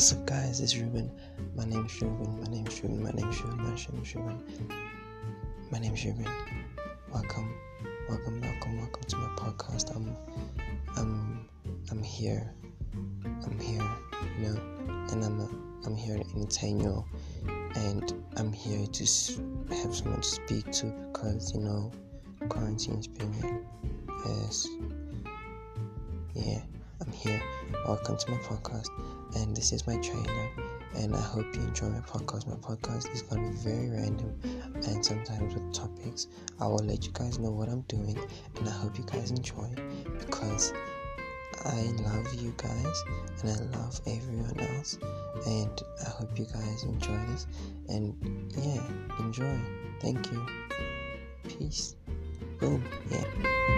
What's up, guys? It's Ruben. My name's Ruben. My name's Ruben. My name's Ruben. My name's Ruben. My name's Ruben. Welcome, welcome, welcome, welcome to my podcast. I'm, I'm, I'm here. I'm here, you know, and I'm, I'm here to entertain you, and I'm here to have someone to speak to because you know, quarantine's been yes, yeah. I'm here. Welcome to my podcast, and this is my trailer. And I hope you enjoy my podcast. My podcast is gonna be very random and sometimes with topics. I will let you guys know what I'm doing, and I hope you guys enjoy because I love you guys and I love everyone else. And I hope you guys enjoy this. And yeah, enjoy. Thank you. Peace. Boom. Yeah.